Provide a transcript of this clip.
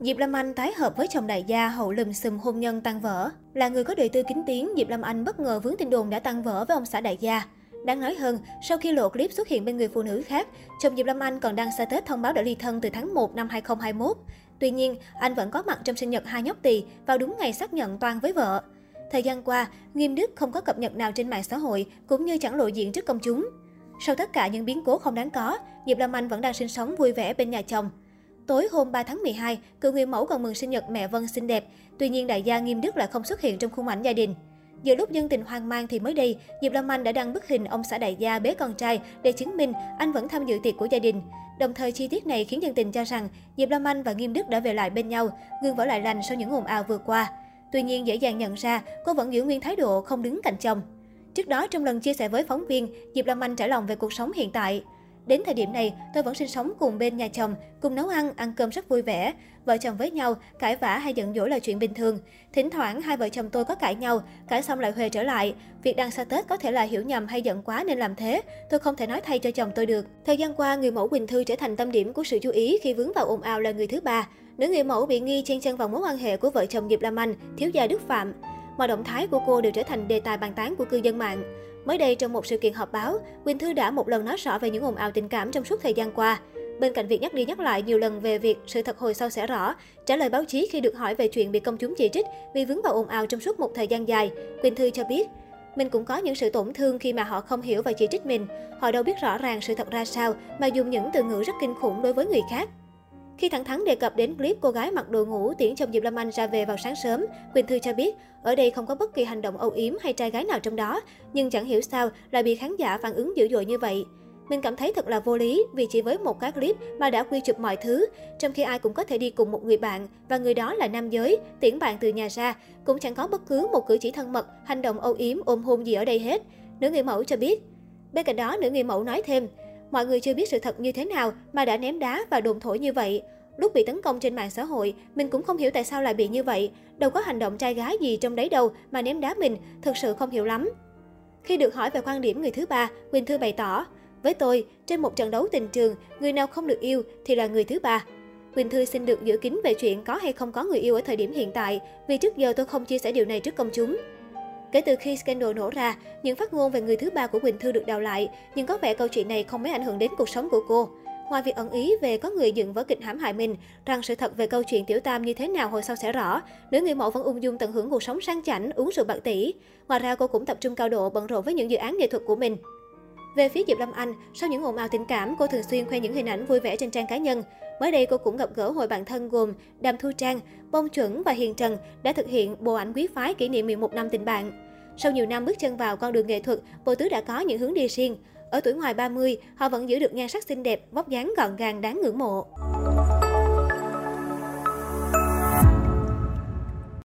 Diệp Lâm Anh tái hợp với chồng đại gia hậu lùm xùm hôn nhân tan vỡ. Là người có đời tư kính tiếng, Diệp Lâm Anh bất ngờ vướng tin đồn đã tan vỡ với ông xã đại gia. Đáng nói hơn, sau khi lộ clip xuất hiện bên người phụ nữ khác, chồng Diệp Lâm Anh còn đăng tết thông báo đã ly thân từ tháng 1 năm 2021. Tuy nhiên, anh vẫn có mặt trong sinh nhật hai nhóc tỳ vào đúng ngày xác nhận toan với vợ. Thời gian qua, Nghiêm Đức không có cập nhật nào trên mạng xã hội cũng như chẳng lộ diện trước công chúng. Sau tất cả những biến cố không đáng có, Diệp Lâm Anh vẫn đang sinh sống vui vẻ bên nhà chồng. Tối hôm 3 tháng 12, cựu người mẫu còn mừng sinh nhật mẹ Vân xinh đẹp. Tuy nhiên đại gia Nghiêm Đức lại không xuất hiện trong khung ảnh gia đình. Giữa lúc dân tình hoang mang thì mới đây, Diệp Lâm Anh đã đăng bức hình ông xã đại gia bế con trai để chứng minh anh vẫn tham dự tiệc của gia đình. Đồng thời chi tiết này khiến dân tình cho rằng Diệp Lâm Anh và Nghiêm Đức đã về lại bên nhau, ngừng vỡ lại lành sau những ồn ào vừa qua. Tuy nhiên dễ dàng nhận ra cô vẫn giữ nguyên thái độ không đứng cạnh chồng. Trước đó trong lần chia sẻ với phóng viên, Diệp Lâm Anh trải lòng về cuộc sống hiện tại. Đến thời điểm này, tôi vẫn sinh sống cùng bên nhà chồng, cùng nấu ăn, ăn cơm rất vui vẻ. Vợ chồng với nhau, cãi vã hay giận dỗi là chuyện bình thường. Thỉnh thoảng hai vợ chồng tôi có cãi nhau, cãi xong lại huề trở lại. Việc đang xa Tết có thể là hiểu nhầm hay giận quá nên làm thế. Tôi không thể nói thay cho chồng tôi được. Thời gian qua, người mẫu Quỳnh Thư trở thành tâm điểm của sự chú ý khi vướng vào ồn ào là người thứ ba. Nữ người mẫu bị nghi chen chân vào mối quan hệ của vợ chồng Diệp Lam Anh, thiếu gia Đức Phạm. Mọi động thái của cô đều trở thành đề tài bàn tán của cư dân mạng. Mới đây, trong một sự kiện họp báo, Quỳnh Thư đã một lần nói rõ về những ồn ào tình cảm trong suốt thời gian qua. Bên cạnh việc nhắc đi nhắc lại nhiều lần về việc sự thật hồi sau sẽ rõ, trả lời báo chí khi được hỏi về chuyện bị công chúng chỉ trích vì vướng vào ồn ào trong suốt một thời gian dài, Quỳnh Thư cho biết, mình cũng có những sự tổn thương khi mà họ không hiểu và chỉ trích mình. Họ đâu biết rõ ràng sự thật ra sao mà dùng những từ ngữ rất kinh khủng đối với người khác. Khi thẳng thắn đề cập đến clip cô gái mặc đồ ngủ tiễn chồng Diệp Lâm Anh ra về vào sáng sớm, Quỳnh Thư cho biết, ở đây không có bất kỳ hành động âu yếm hay trai gái nào trong đó, nhưng chẳng hiểu sao lại bị khán giả phản ứng dữ dội như vậy. Mình cảm thấy thật là vô lý vì chỉ với một cái clip mà đã quy chụp mọi thứ, trong khi ai cũng có thể đi cùng một người bạn và người đó là nam giới, tiễn bạn từ nhà ra, cũng chẳng có bất cứ một cử chỉ thân mật, hành động âu yếm, ôm hôn gì ở đây hết. Nữ người mẫu cho biết. Bên cạnh đó, nữ người mẫu nói thêm, mọi người chưa biết sự thật như thế nào mà đã ném đá và đồn thổi như vậy. Lúc bị tấn công trên mạng xã hội, mình cũng không hiểu tại sao lại bị như vậy. Đâu có hành động trai gái gì trong đấy đâu mà ném đá mình, thực sự không hiểu lắm. Khi được hỏi về quan điểm người thứ ba, Quỳnh Thư bày tỏ, với tôi, trên một trận đấu tình trường, người nào không được yêu thì là người thứ ba. Quỳnh Thư xin được giữ kín về chuyện có hay không có người yêu ở thời điểm hiện tại, vì trước giờ tôi không chia sẻ điều này trước công chúng. Kể từ khi scandal nổ ra, những phát ngôn về người thứ ba của Quỳnh Thư được đào lại, nhưng có vẻ câu chuyện này không mấy ảnh hưởng đến cuộc sống của cô. Ngoài việc ẩn ý về có người dựng vở kịch hãm hại mình, rằng sự thật về câu chuyện tiểu tam như thế nào hồi sau sẽ rõ, nữ người mẫu vẫn ung dung tận hưởng cuộc sống sang chảnh, uống rượu bạc tỷ. Ngoài ra cô cũng tập trung cao độ bận rộn với những dự án nghệ thuật của mình. Về phía Diệp Lâm Anh, sau những ồn ào tình cảm, cô thường xuyên khoe những hình ảnh vui vẻ trên trang cá nhân. Mới đây cô cũng gặp gỡ hội bạn thân gồm Đàm Thu Trang, Bông Chuẩn và Hiền Trần đã thực hiện bộ ảnh quý phái kỷ niệm 11 năm tình bạn. Sau nhiều năm bước chân vào con đường nghệ thuật, bộ tứ đã có những hướng đi riêng. Ở tuổi ngoài 30, họ vẫn giữ được nhan sắc xinh đẹp, vóc dáng gọn gàng đáng ngưỡng mộ.